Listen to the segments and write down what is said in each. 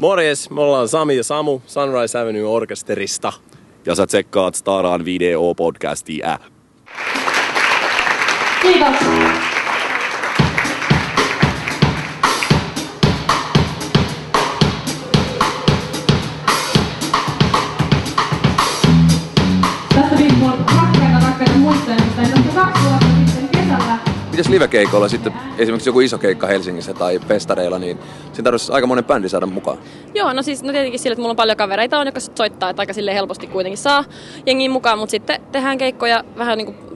Morjes, me ollaan Sami ja Samu Sunrise Avenue Orkesterista. Ja sä tsekkaat Staraan video-podcastia. Kiitos. Mites livekeikoilla sitten, esimerkiksi joku iso keikka Helsingissä tai festareilla, niin siinä tarvitsisi aika monen bändi saada mukaan. Joo, no siis no tietenkin sillä, että mulla on paljon kavereita on, jotka soittaa, että aika sille helposti kuitenkin saa jengiin mukaan, mutta sitten tehdään keikkoja vähän niin kuin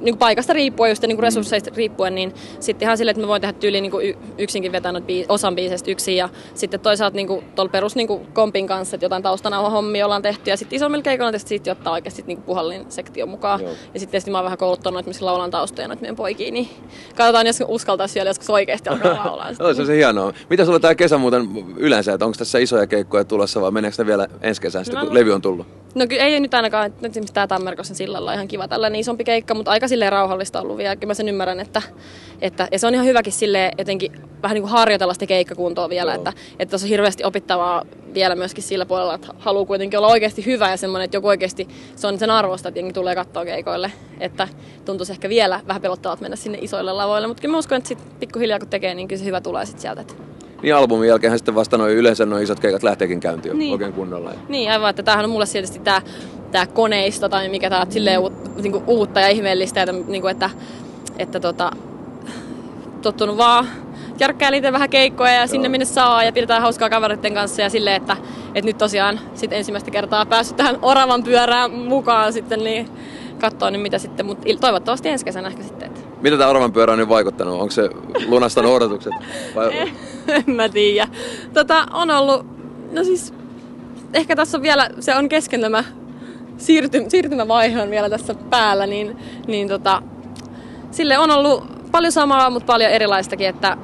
niin paikasta riippuen, just niin resursseista riippuen, niin sitten ihan silleen, että mä voin tehdä tyyliin niin yksinkin vetänyt bii- osan biisestä yksin ja sitten toisaalta niin tuolla perus niin kompin kanssa, että jotain taustanauhan hommia ollaan tehty ja sitten isommilla keikoilla tietysti sitten ottaa oikeasti niin puhallin sektio mukaan. Joo. Ja sitten tietysti mä oon vähän kouluttanut, että missä laulan taustoja noita meidän poikia, niin katsotaan, jos uskaltaisi vielä joskus oikeasti alkaa laulaa. sitten. Olisi se hienoa. Mitä sulla tää kesä muuten yleensä, että onko tässä isoja keikkoja tulossa vai meneekö ne vielä ensi kesään sitten, No. kun levy on tullut? No kyllä ei nyt ainakaan, että nyt esimerkiksi tämä Tammerkossen sillalla on ihan kiva tällainen isompi keikka, mutta aika silleen rauhallista ollut vielä. Kyllä mä sen ymmärrän, että, että ja se on ihan hyväkin silleen jotenkin vähän niin kuin harjoitella sitä keikkakuntoa vielä, Joo. että, että tässä on hirveästi opittavaa vielä myöskin sillä puolella, että haluaa kuitenkin olla oikeasti hyvä ja semmoinen, että joku oikeasti se on sen arvosta, että jengi tulee katsoa keikoille, että tuntuisi ehkä vielä vähän pelottavalta mennä sinne isoille lavoille, mutta kyllä mä uskon, että sitten pikkuhiljaa kun tekee, niin kyllä se hyvä tulee sitten sieltä. Että Niin albumin jälkeen sitten vasta noin yleensä noin isot keikat lähteekin käyntiin Niin. oikein kunnolla. Niin, aivan, että tämähän on mulle tietysti tämä tää koneisto tai mikä tää on silleen uut, niinku uutta ja ihmeellistä, että, niinku, että, että tota, tottunut vaan järkkää itse vähän keikkoja ja sinne minne saa ja pidetään hauskaa kavereiden kanssa ja silleen, että, että nyt tosiaan sit ensimmäistä kertaa päässyt tähän oravan pyörään mukaan sitten, niin katsoa nyt mitä sitten, mutta toivottavasti ensi kesänä ehkä sitten. Mitä tämä oravan pyörä on nyt vaikuttanut? Onko se lunastanut odotukset? Vai... en mä tiedä. Tota, on ollut, no siis ehkä tässä on vielä, se on kesken tämä siirty, siirtymävaihe on vielä tässä päällä, niin, niin tota, sille on ollut paljon samaa, mutta paljon erilaistakin, että,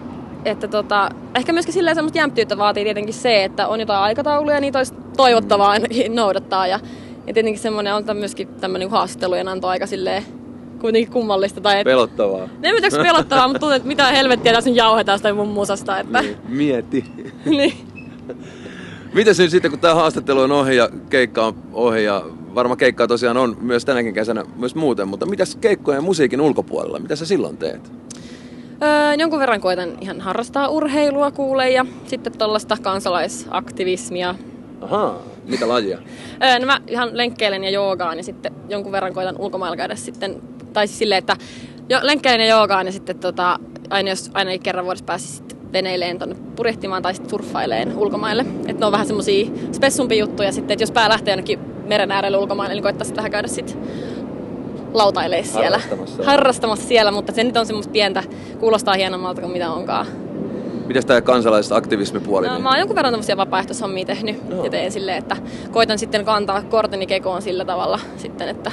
että tota, ehkä myöskin silleen semmoista jämptyyttä vaatii tietenkin se, että on jotain aikatauluja, niin olisi toivottavaa ainakin noudattaa ja, ja tietenkin semmoinen on myöskin tämmöinen haastattelujen anto aika silleen kuitenkin kummallista. Tai et, Pelottavaa. en tiedä, pelottavaa, mutta tuntuu, että mitä helvettiä tässä nyt jauhetaan sitä mun musasta. Että, Niin, mieti. niin. Mitäs nyt sitten, kun tämä haastattelu on ohi ja keikka on ohi ja varmaan keikkaa tosiaan on myös tänäkin kesänä myös muuten, mutta mitäs keikkojen ja musiikin ulkopuolella, mitä sä silloin teet? Öö, jonkun verran koitan ihan harrastaa urheilua kuulee ja sitten tuollaista kansalaisaktivismia. Ahaa, mitä lajia? Öö, no mä ihan lenkkeilen ja joogaan ja sitten jonkun verran koitan ulkomailla käydä sitten, tai siis silleen, että jo, lenkkeilen ja joogaan ja sitten tota, aina jos aina kerran vuodessa pääsi sitten veneileen tonne purjehtimaan tai sitten surffaileen ulkomaille. Että ne on vähän semmosia spessumpia juttuja sitten, että jos pää lähtee jonnekin meren äärelle ulkomaille, niin koittaisi vähän käydä sitten lautailee siellä. Harrastamassa. Harrastamassa siellä, mutta se nyt on semmoista pientä, kuulostaa hienommalta kuin mitä onkaan. Mitäs tämä kansalaisaktivismipuoli? No, niin? mä oon jonkun verran tämmöisiä vapaaehtoishommia tehnyt Joo. ja teen silleen, että koitan sitten kantaa korteni kekoon sillä tavalla sitten, että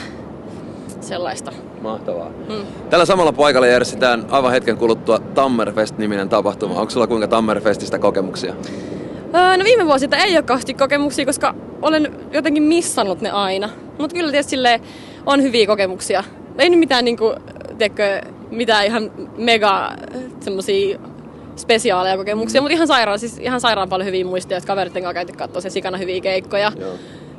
sellaista. Mahtavaa. Mm. Tällä samalla paikalla järjestetään aivan hetken kuluttua Tammerfest-niminen tapahtuma. Onko sulla kuinka Tammerfestistä kokemuksia? Öö, no viime vuosilta ei ole kauheasti kokemuksia, koska olen jotenkin missannut ne aina. Mutta kyllä tietysti on hyviä kokemuksia. Ei nyt mitään niinku, tiedätkö, mitään ihan mega semmosia spesiaaleja kokemuksia, mutta ihan sairaan, siis ihan sairaan paljon hyviä muistoja, että kaveritten kanssa käyty katsoa se sikana hyviä keikkoja. Joo.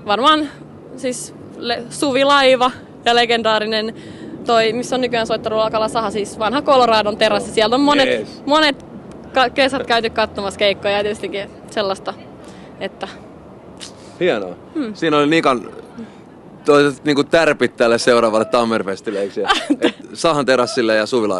Varmaan siis le- Suvi Laiva ja legendaarinen toi, missä on nykyään soittanut Kalasaha, siis vanha Coloradon terassi. Sieltä on monet, Jees. monet ka- kesät käyty katsomassa keikkoja ja tietystikin sellaista, että Hienoa. Hmm. Siinä oli Nikan toiset, niin tärpit tälle seuraavalle Tammerfestille, eikö Sahan terassille ja Suvila